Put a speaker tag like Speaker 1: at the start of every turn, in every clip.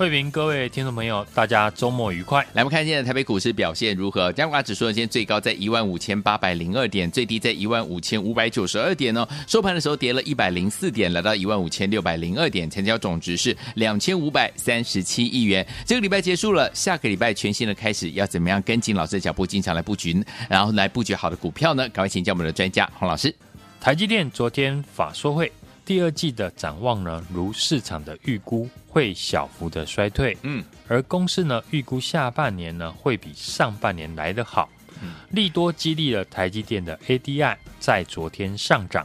Speaker 1: 慧平，各位听众朋友，大家周末愉快。
Speaker 2: 来，我们看今天的台北股市表现如何？加权指数呢，今天最高在一万五千八百零二点，最低在一万五千五百九十二点哦。收盘的时候跌了一百零四点，来到一万五千六百零二点，成交总值是两千五百三十七亿元。这个礼拜结束了，下个礼拜全新的开始，要怎么样跟紧老师的脚步，经常来布局，然后来布局好的股票呢？赶快请教我们的专家洪老师。
Speaker 1: 台积电昨天法说会。第二季的展望呢，如市场的预估会小幅的衰退，嗯，而公司呢预估下半年呢会比上半年来得好，嗯，利多激励了台积电的 ADI 在昨天上涨，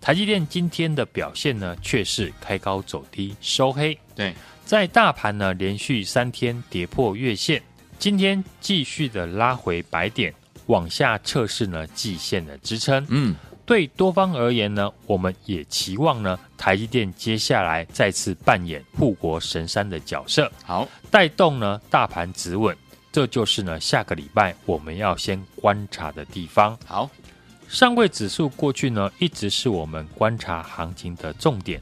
Speaker 1: 台积电今天的表现呢却是开高走低收黑，
Speaker 2: 对，
Speaker 1: 在大盘呢连续三天跌破月线，今天继续的拉回百点，往下测试呢季线的支撑，嗯。对多方而言呢，我们也期望呢，台积电接下来再次扮演护国神山的角色，
Speaker 2: 好，
Speaker 1: 带动呢大盘止稳，这就是呢下个礼拜我们要先观察的地方。
Speaker 2: 好，
Speaker 1: 上柜指数过去呢一直是我们观察行情的重点，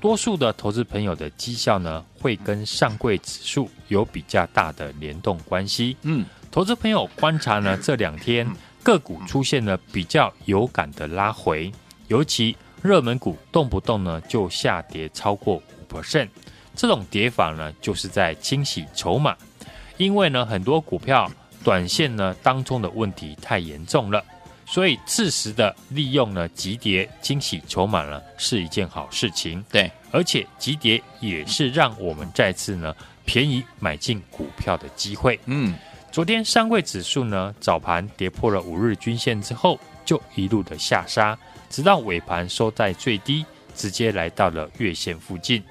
Speaker 1: 多数的投资朋友的绩效呢会跟上柜指数有比较大的联动关系。嗯，投资朋友观察呢这两天。个股出现了比较有感的拉回，尤其热门股动不动呢就下跌超过五 percent，这种跌法呢就是在清洗筹码，因为呢很多股票短线呢当中的问题太严重了，所以适时的利用呢急跌清洗筹码呢是一件好事情。
Speaker 2: 对，
Speaker 1: 而且急跌也是让我们再次呢便宜买进股票的机会。嗯。昨天上柜指数呢早盘跌破了五日均线之后，就一路的下杀，直到尾盘收在最低，直接来到了月线附近。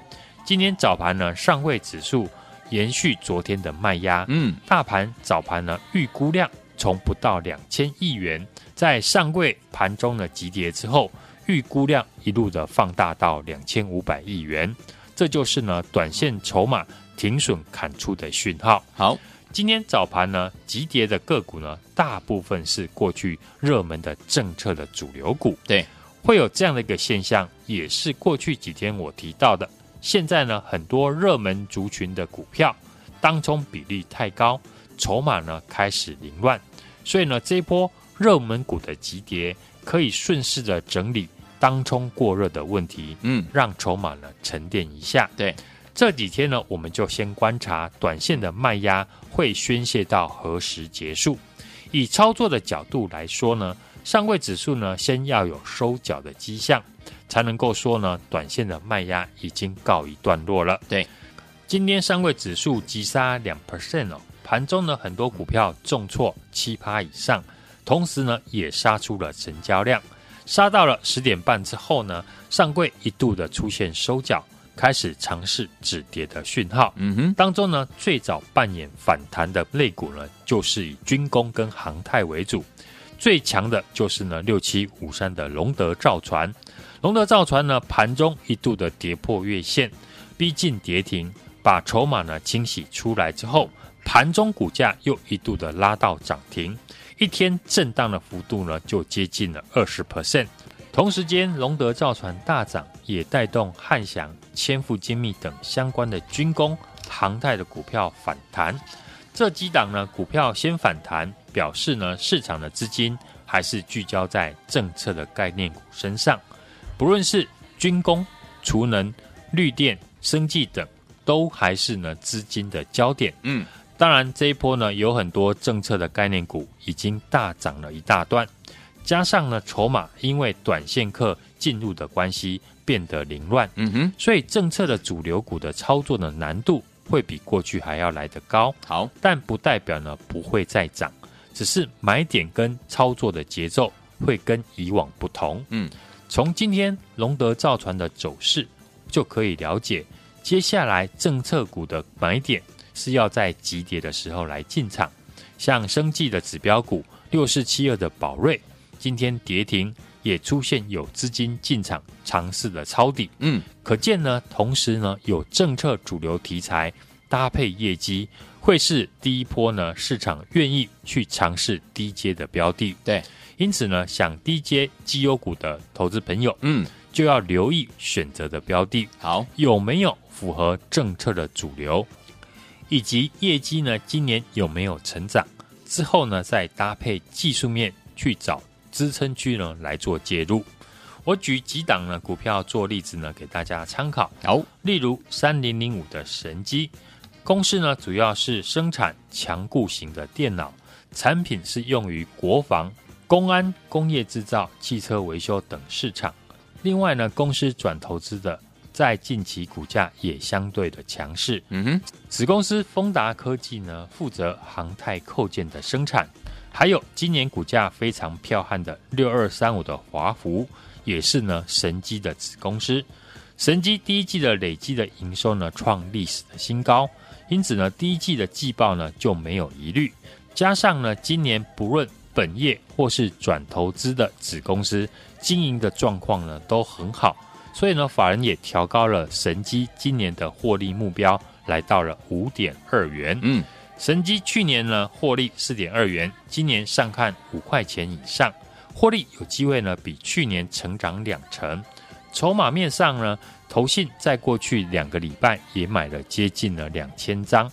Speaker 1: 今天早盘呢上柜指数延续昨天的卖压，嗯，大盘早盘呢预估量从不到两千亿元，在上柜盘中的急跌之后，预估量一路的放大到两千五百亿元，这就是呢短线筹码停损砍出的讯号。
Speaker 2: 好。
Speaker 1: 今天早盘呢，急跌的个股呢，大部分是过去热门的政策的主流股。
Speaker 2: 对，
Speaker 1: 会有这样的一个现象，也是过去几天我提到的。现在呢，很多热门族群的股票当冲比例太高，筹码呢开始凌乱，所以呢，这一波热门股的急跌可以顺势的整理当冲过热的问题，嗯，让筹码呢沉淀一下。
Speaker 2: 对。
Speaker 1: 这几天呢，我们就先观察短线的卖压会宣泄到何时结束。以操作的角度来说呢，上柜指数呢先要有收脚的迹象，才能够说呢短线的卖压已经告一段落了。
Speaker 2: 对，
Speaker 1: 今天上柜指数急杀两 percent 哦，盘中呢很多股票重挫七趴以上，同时呢也杀出了成交量，杀到了十点半之后呢，上柜一度的出现收脚。开始尝试止跌的讯号，嗯哼，当中呢，最早扮演反弹的类股呢，就是以军工跟航太为主，最强的就是呢六七五三的龙德造船，龙德造船呢盘中一度的跌破月线，逼近跌停，把筹码呢清洗出来之后，盘中股价又一度的拉到涨停，一天震荡的幅度呢就接近了二十。percent。同时间，龙德造船大涨，也带动汉翔、千富精密等相关的军工、航太的股票反弹。这几档呢，股票先反弹，表示呢，市场的资金还是聚焦在政策的概念股身上。不论是军工、储能、绿电、生技等，都还是呢资金的焦点。嗯，当然这一波呢，有很多政策的概念股已经大涨了一大段。加上呢，筹码因为短线客进入的关系变得凌乱，嗯哼，所以政策的主流股的操作的难度会比过去还要来得高。
Speaker 2: 好，
Speaker 1: 但不代表呢不会再涨，只是买点跟操作的节奏会跟以往不同。
Speaker 2: 嗯，
Speaker 1: 从今天龙德造船的走势就可以了解，接下来政策股的买点是要在急跌的时候来进场。像生技的指标股六四七二的宝瑞，今天跌停，也出现有资金进场尝试的抄底。
Speaker 2: 嗯，
Speaker 1: 可见呢，同时呢，有政策主流题材搭配业绩，会是第一波呢市场愿意去尝试低阶的标的。
Speaker 2: 对，
Speaker 1: 因此呢，想低阶绩优股的投资朋友，
Speaker 2: 嗯，
Speaker 1: 就要留意选择的标的，
Speaker 2: 好，
Speaker 1: 有没有符合政策的主流。以及业绩呢，今年有没有成长？之后呢，再搭配技术面去找支撑区呢来做介入。我举几档呢股票做例子呢，给大家参考。
Speaker 2: 好，
Speaker 1: 例如三零零五的神机公司呢，主要是生产强固型的电脑产品，是用于国防、公安、工业制造、汽车维修等市场。另外呢，公司转投资的。在近期股价也相对的强势。
Speaker 2: 嗯哼，
Speaker 1: 子公司丰达科技呢，负责航太扣件的生产，还有今年股价非常彪悍的六二三五的华孚，也是呢神机的子公司。神机第一季的累计的营收呢创历史的新高，因此呢第一季的季报呢就没有疑虑。加上呢今年不论本业或是转投资的子公司经营的状况呢都很好。所以呢，法人也调高了神机今年的获利目标，来到了五点二元。
Speaker 2: 嗯，
Speaker 1: 神机去年呢获利四点二元，今年上看五块钱以上，获利有机会呢比去年成长两成。筹码面上呢，投信在过去两个礼拜也买了接近了两千张。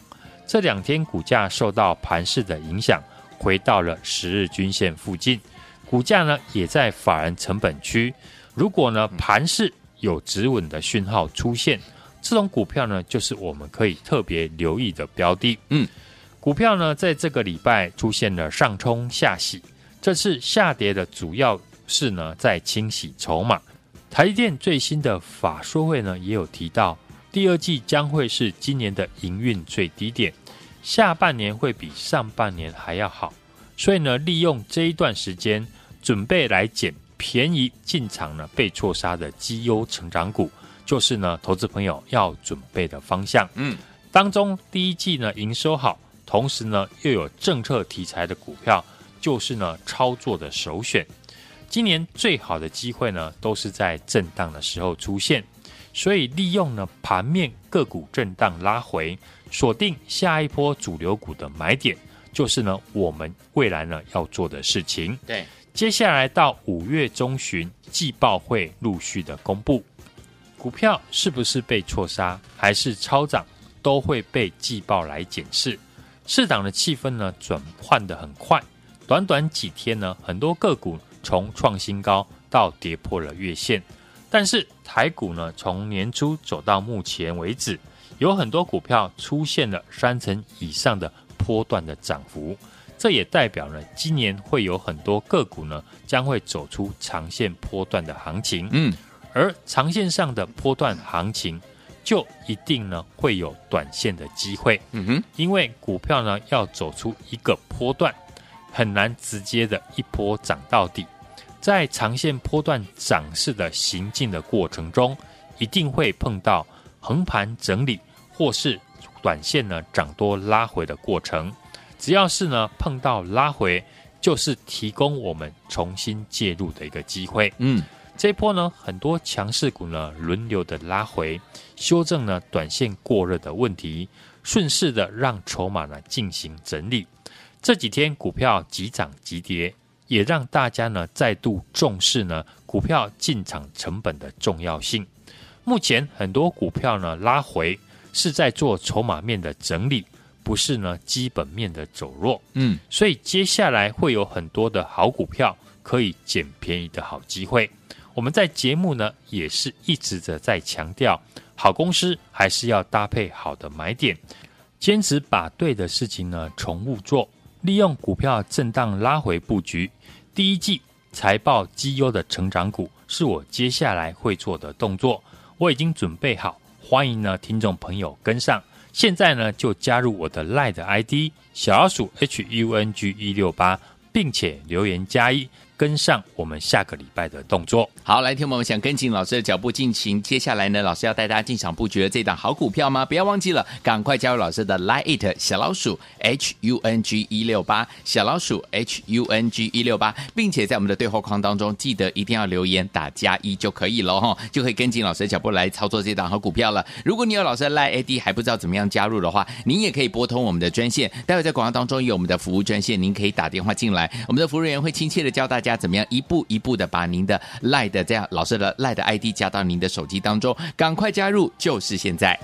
Speaker 1: 这两天股价受到盘势的影响，回到了十日均线附近，股价呢也在法人成本区。如果呢盘势有止稳的讯号出现，这种股票呢，就是我们可以特别留意的标的。
Speaker 2: 嗯，
Speaker 1: 股票呢，在这个礼拜出现了上冲下洗，这次下跌的主要是呢，在清洗筹码。台积电最新的法说会呢，也有提到，第二季将会是今年的营运最低点，下半年会比上半年还要好。所以呢，利用这一段时间，准备来捡。便宜进场呢，被错杀的绩优成长股，就是呢，投资朋友要准备的方向。
Speaker 2: 嗯，
Speaker 1: 当中第一季呢营收好，同时呢又有政策题材的股票，就是呢操作的首选。今年最好的机会呢，都是在震荡的时候出现，所以利用呢盘面个股震荡拉回，锁定下一波主流股的买点，就是呢我们未来呢要做的事情。
Speaker 2: 对。
Speaker 1: 接下来到五月中旬，季报会陆续的公布，股票是不是被错杀，还是超涨，都会被季报来检视。市场的气氛呢，转换的很快，短短几天呢，很多个股从创新高到跌破了月线。但是台股呢，从年初走到目前为止，有很多股票出现了三成以上的波段的涨幅。这也代表呢，今年会有很多个股呢，将会走出长线波段的行情。
Speaker 2: 嗯，
Speaker 1: 而长线上的波段行情，就一定呢会有短线的机会。
Speaker 2: 嗯哼，
Speaker 1: 因为股票呢要走出一个波段，很难直接的一波涨到底。在长线波段涨势的行进的过程中，一定会碰到横盘整理，或是短线呢涨多拉回的过程。只要是呢碰到拉回，就是提供我们重新介入的一个机会。
Speaker 2: 嗯，
Speaker 1: 这一波呢，很多强势股呢轮流的拉回，修正呢短线过热的问题，顺势的让筹码呢进行整理。这几天股票急涨急跌，也让大家呢再度重视呢股票进场成本的重要性。目前很多股票呢拉回，是在做筹码面的整理。不是呢，基本面的走弱，
Speaker 2: 嗯，
Speaker 1: 所以接下来会有很多的好股票可以捡便宜的好机会。我们在节目呢也是一直的在强调，好公司还是要搭配好的买点，坚持把对的事情呢重复做，利用股票震荡拉回布局。第一季财报绩优的成长股是我接下来会做的动作，我已经准备好，欢迎呢听众朋友跟上。现在呢，就加入我的 LINE ID 小老鼠 H U N G 一六八，并且留言加一，跟上我们下个礼拜的动作。
Speaker 2: 好，来听我们想跟紧老师的脚步进行，接下来呢，老师要带大家进场布局的这档好股票吗？不要忘记了，赶快加入老师的 Line it 小老鼠 H U N G 一六八小老鼠 H U N G 一六八，并且在我们的对话框当中记得一定要留言打加一就可以了哈，就可以跟紧老师的脚步来操作这档好股票了。如果你有老师的 Line ID 还不知道怎么样加入的话，您也可以拨通我们的专线，待会在广告当中有我们的服务专线，您可以打电话进来，我们的服务人员会亲切的教大家怎么样一步一步的把您的 Line 的这样老师的 Line 的 ID 加到您的手机当中，赶快加入，就是现在。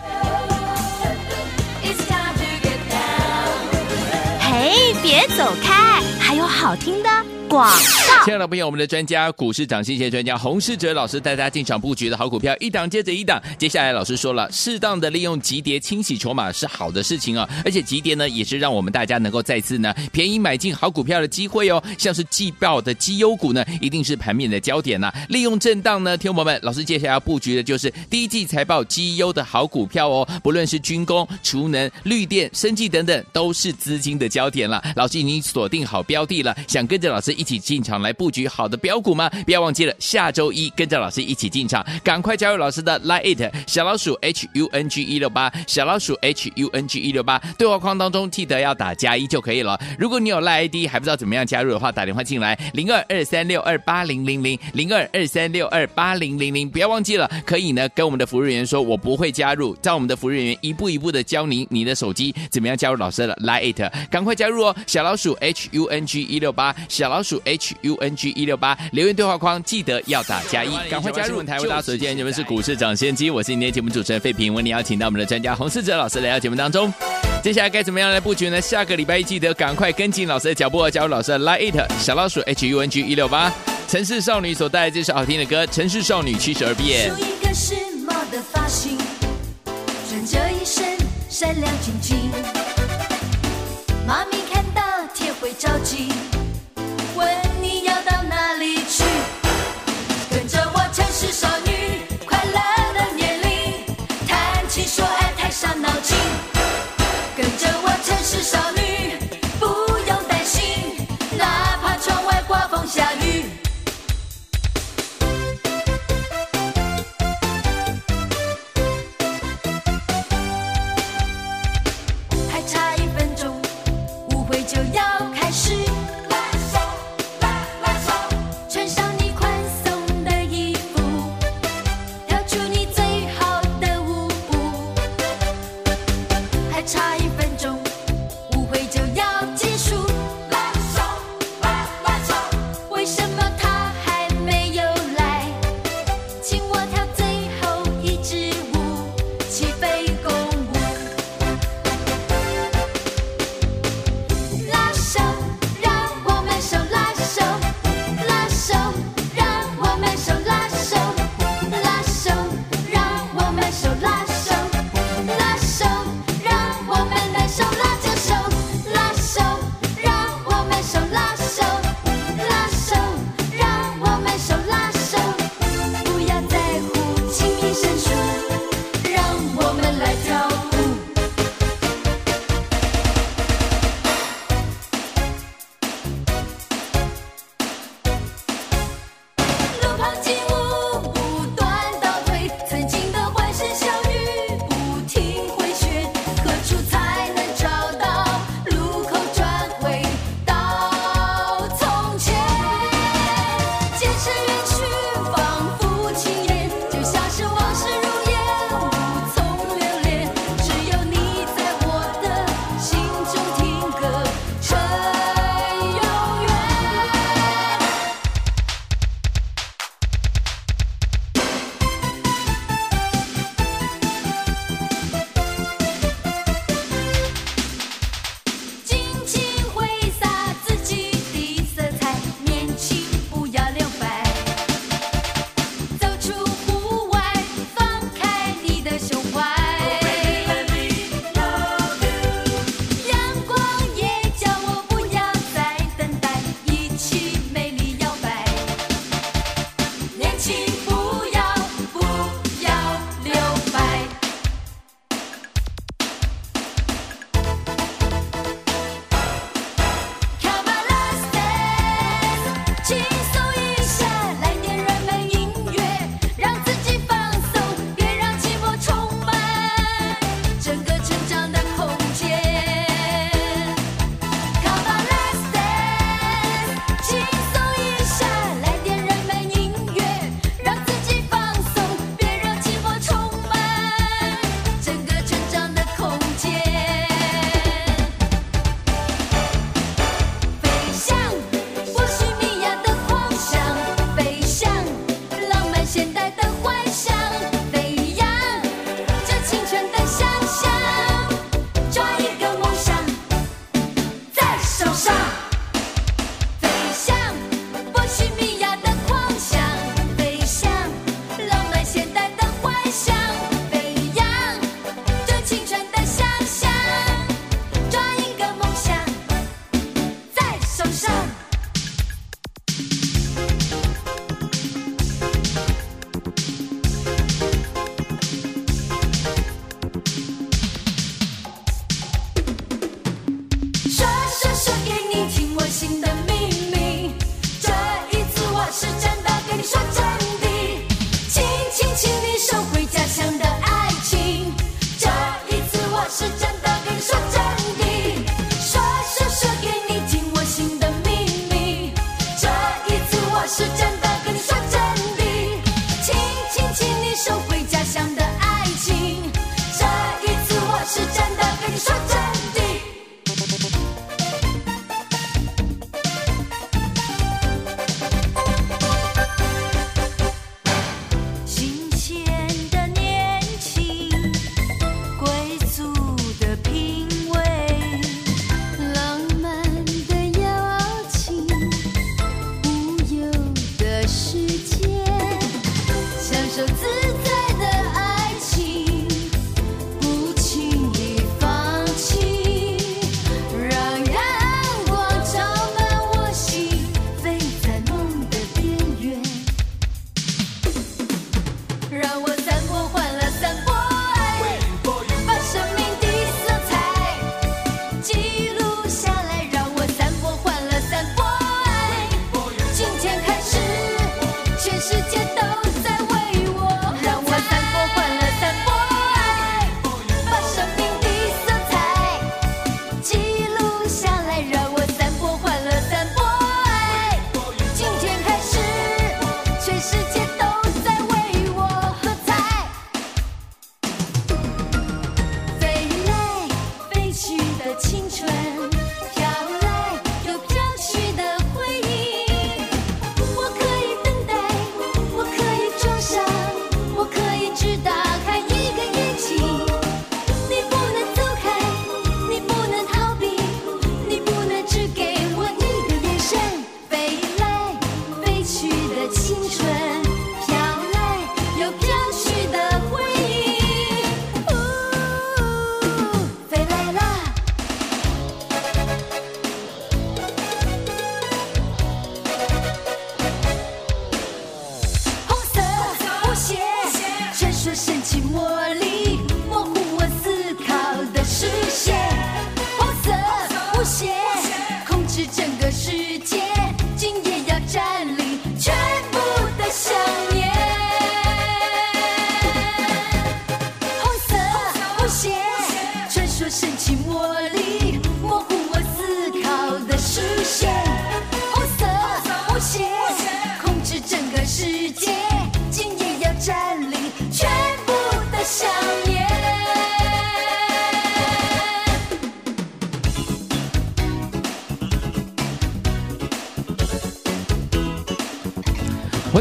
Speaker 3: 嘿，别走开，还有好听的广告。
Speaker 2: 亲爱的朋友，我们的专家股市涨，谢谢专家洪世哲老师带大家进场布局的好股票，一档接着一档。接下来老师说了，适当的利用急跌清洗筹码是好的事情哦，而且急跌呢也是让我们大家能够再次呢便宜买进好股票的机会哦。像是季报的绩优股呢，一定是盘面的焦点呐、利用震荡呢，听友们，老师接下来要布局的就是第一季财报绩优的好股票哦。不论是军工、储能、绿电、生技等等，都是资金的焦点了。老师已经锁定好标的了，想跟着老师一一起进场来。布局好的标股吗？不要忘记了，下周一跟着老师一起进场，赶快加入老师的 Line it 小老鼠 H U N G 一六八小老鼠 H U N G 一六八对话框当中记得要打加一就可以了。如果你有 Line ID 还不知道怎么样加入的话，打电话进来零二二三六二八零零零零二二三六二八零零零，不要忘记了，可以呢跟我们的服务人员说，我不会加入，让我们的服务人员一步一步的教您你的手机怎么样加入老师的 Line it，赶快加入哦，小老鼠 H U N G 一六八小老鼠 H U N G 一六八留言对话框记得要打加一，赶快加入台湾大所见，你们是股市涨先机，我是今天节目主持人费平，为你邀请到我们的专家洪世哲老师来到节目当中。接下来该怎么样来布局呢？下个礼拜一记得赶快跟进老师的脚步，加入老师的 Like it 小老鼠 H U N G 一六八，城市少女所带来这首好听的歌《城市少女七十二变》。一个时髦的发型，穿着一身闪亮晶晶，妈咪看到天会着急。
Speaker 4: 是真。是整个世界，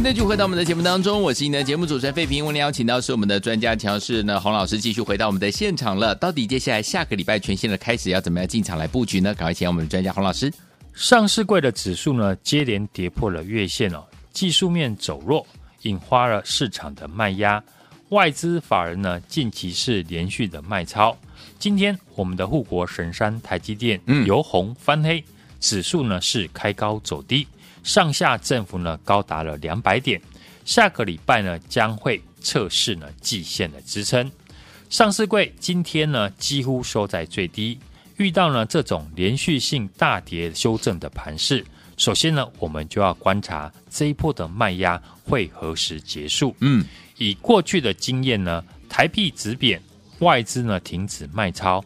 Speaker 2: 欢迎继续回到我们的节目当中，我是你的节目主持人费平。我们邀请到是我们的专家强势呢洪老师，继续回到我们的现场了。到底接下来下个礼拜全新的开始要怎么样进场来布局呢？赶快请我们的专家洪老师。
Speaker 1: 上市柜的指数呢，接连跌破了月线哦，技术面走弱，引发了市场的卖压。外资法人呢，近期是连续的卖超。今天我们的护国神山台积
Speaker 2: 电，
Speaker 1: 由红翻黑，指数呢是开高走低，上下振幅呢高达了两百点。下个礼拜呢将会测试呢季线的支撑。上市柜今天呢几乎收在最低。遇到呢这种连续性大跌修正的盘势，首先呢，我们就要观察这一波的卖压会何时结束。
Speaker 2: 嗯，
Speaker 1: 以过去的经验呢，台币止贬，外资呢停止卖超，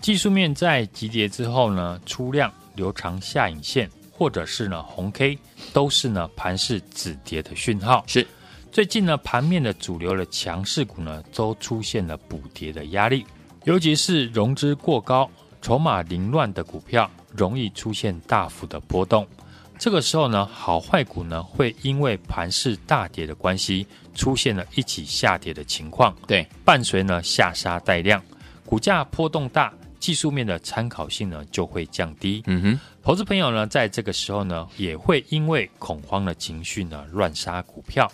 Speaker 1: 技术面在急跌之后呢出量留长下影线，或者是呢红 K，都是呢盘势止跌的讯号。
Speaker 2: 是
Speaker 1: 最近呢盘面的主流的强势股呢都出现了补跌的压力，尤其是融资过高。筹码凌乱的股票容易出现大幅的波动，这个时候呢，好坏股呢会因为盘势大跌的关系，出现了一起下跌的情况。
Speaker 2: 对，
Speaker 1: 伴随呢下杀带量，股价波动大，技术面的参考性呢就会降低。
Speaker 2: 嗯哼，
Speaker 1: 投资朋友呢在这个时候呢也会因为恐慌的情绪呢乱杀股票。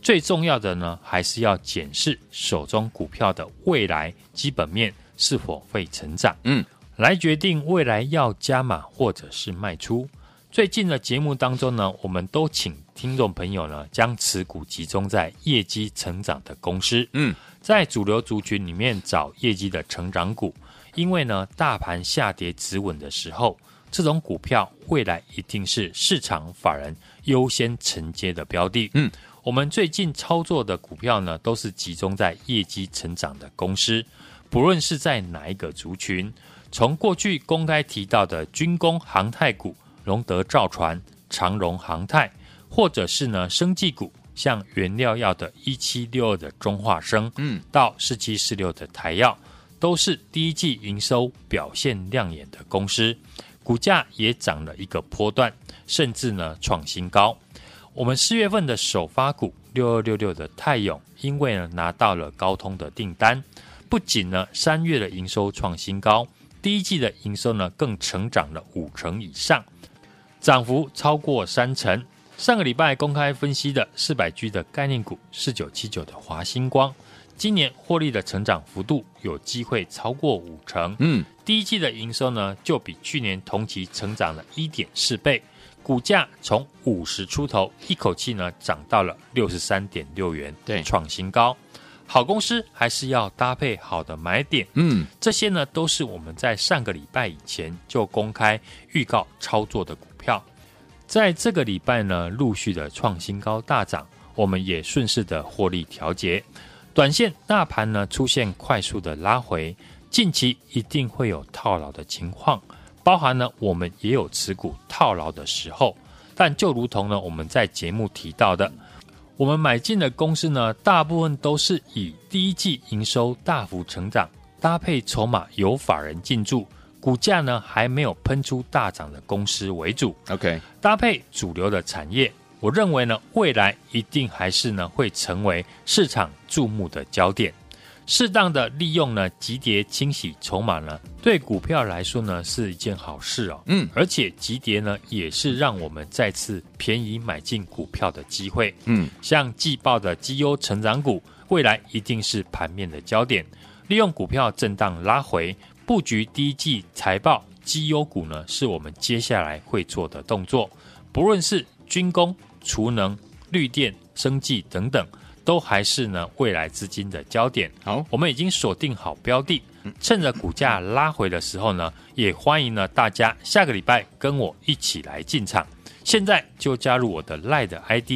Speaker 1: 最重要的呢还是要检视手中股票的未来基本面是否会成长。
Speaker 2: 嗯。
Speaker 1: 来决定未来要加码或者是卖出。最近的节目当中呢，我们都请听众朋友呢将持股集中在业绩成长的公司。
Speaker 2: 嗯，
Speaker 1: 在主流族群里面找业绩的成长股，因为呢大盘下跌止稳的时候，这种股票未来一定是市场法人优先承接的标的。
Speaker 2: 嗯，
Speaker 1: 我们最近操作的股票呢，都是集中在业绩成长的公司，不论是在哪一个族群。从过去公开提到的军工航太股，龙德造船、长荣航太，或者是呢生技股，像原料药的一七六二的中化生，
Speaker 2: 嗯，
Speaker 1: 到四七四六的台药，都是第一季营收表现亮眼的公司，股价也涨了一个波段，甚至呢创新高。我们四月份的首发股六二六六的泰永，因为呢拿到了高通的订单，不仅呢三月的营收创新高。第一季的营收呢，更成长了五成以上，涨幅超过三成。上个礼拜公开分析的四百 G 的概念股四九七九的华星光，今年获利的成长幅度有机会超过五成。
Speaker 2: 嗯，
Speaker 1: 第一季的营收呢，就比去年同期成长了一点四倍，股价从五十出头一口气呢涨到了六十三点六元，
Speaker 2: 对
Speaker 1: 创新高。好公司还是要搭配好的买点，
Speaker 2: 嗯，
Speaker 1: 这些呢都是我们在上个礼拜以前就公开预告操作的股票。在这个礼拜呢，陆续的创新高大涨，我们也顺势的获利调节。短线大盘呢出现快速的拉回，近期一定会有套牢的情况，包含呢我们也有持股套牢的时候。但就如同呢我们在节目提到的，我们买进的公司呢，大部分都是以第一季营收大幅成长，搭配筹码有法人进驻。股价呢还没有喷出大涨的公司为主
Speaker 2: ，OK，
Speaker 1: 搭配主流的产业，我认为呢未来一定还是呢会成为市场注目的焦点。适当的利用呢急跌清洗筹码呢，对股票来说呢是一件好事哦。
Speaker 2: 嗯，
Speaker 1: 而且急跌呢也是让我们再次便宜买进股票的机会。
Speaker 2: 嗯，
Speaker 1: 像季报的绩优成长股，未来一定是盘面的焦点。利用股票震荡拉回。布局第一季财报绩优股呢，是我们接下来会做的动作。不论是军工、储能、绿电、生技等等，都还是呢未来资金的焦点。
Speaker 2: 好，
Speaker 1: 我们已经锁定好标的，趁着股价拉回的时候呢，也欢迎呢大家下个礼拜跟我一起来进场。现在就加入我的 LINE ID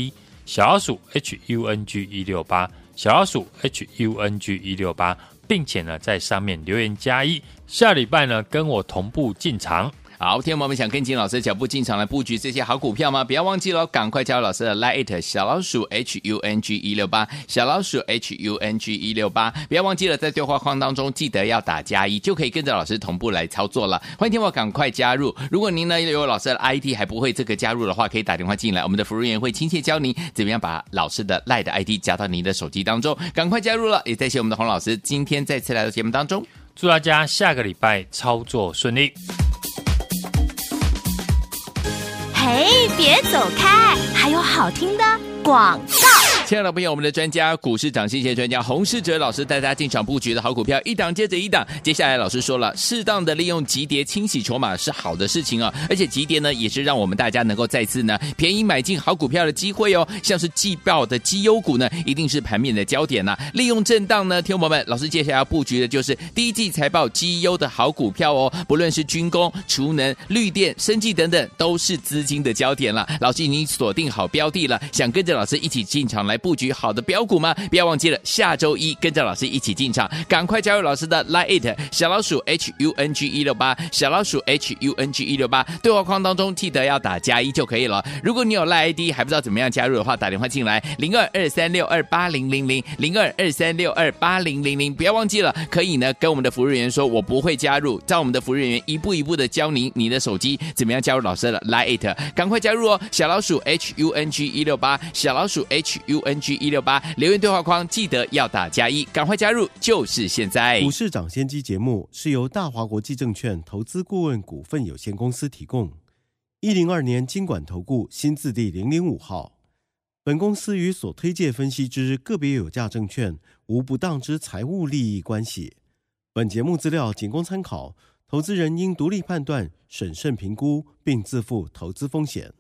Speaker 1: 小老鼠 H U N G 一六八，小老鼠 H U N G 一六八，并且呢在上面留言加一。下礼拜呢，跟我同步进场。
Speaker 2: 好，听众们想跟紧老师的脚步进场来布局这些好股票吗？不要忘记了，赶快加入老师的 Line 小老鼠 H U N G 一六八，小老鼠 H U N G 一六八。不要忘记了，在对话框当中记得要打加一，就可以跟着老师同步来操作了。欢迎听我赶快加入。如果您呢有老师的 ID 还不会这个加入的话，可以打电话进来，我们的服务员会亲切教您怎么样把老师的 Line 的 ID 加到您的手机当中。赶快加入了，也谢谢我们的洪老师今天再次来到节目当中。
Speaker 1: 祝大家下个礼拜操作顺利。
Speaker 3: 嘿，别走开，还有好听的广告。
Speaker 2: 亲爱的朋友，我们的专家股市涨，谢谢专家洪世哲老师带大家进场布局的好股票，一档接着一档。接下来老师说了，适当的利用急跌清洗筹码是好的事情啊，而且急跌呢也是让我们大家能够再次呢便宜买进好股票的机会哦。像是季报的绩优股呢，一定是盘面的焦点呐、利用震荡呢，听众朋友们，老师接下来要布局的就是第一季财报绩优的好股票哦。不论是军工、储能、绿电、生技等等，都是资金的焦点了。老师已经锁定好标的了，想跟着老师一起进场来。布局好的标股吗？不要忘记了，下周一跟着老师一起进场，赶快加入老师的 Line 小老鼠 H U N G 一六八，小老鼠 H U N G 一六八，对话框当中记得要打加一就可以了。如果你有 Line ID 还不知道怎么样加入的话，打电话进来零二二三六二八零零零零二二三六二八零零零，不要忘记了，可以呢跟我们的服务人员说，我不会加入，让我们的服务人员一步一步的教您你的手机怎么样加入老师的 Line，赶快加入哦，小老鼠 H U N G 一六八，小老鼠 H U N G 一六八，留言对话框记得要打加一，赶快加入，就是现在。
Speaker 5: 股市涨先机节目是由大华国际证券投资顾问股份有限公司提供，一零二年经管投顾新字第零零五号。本公司与所推介分析之个别有价证券无不当之财务利益关系。本节目资料仅供参考，投资人应独立判断、审慎评估，并自负投资风险。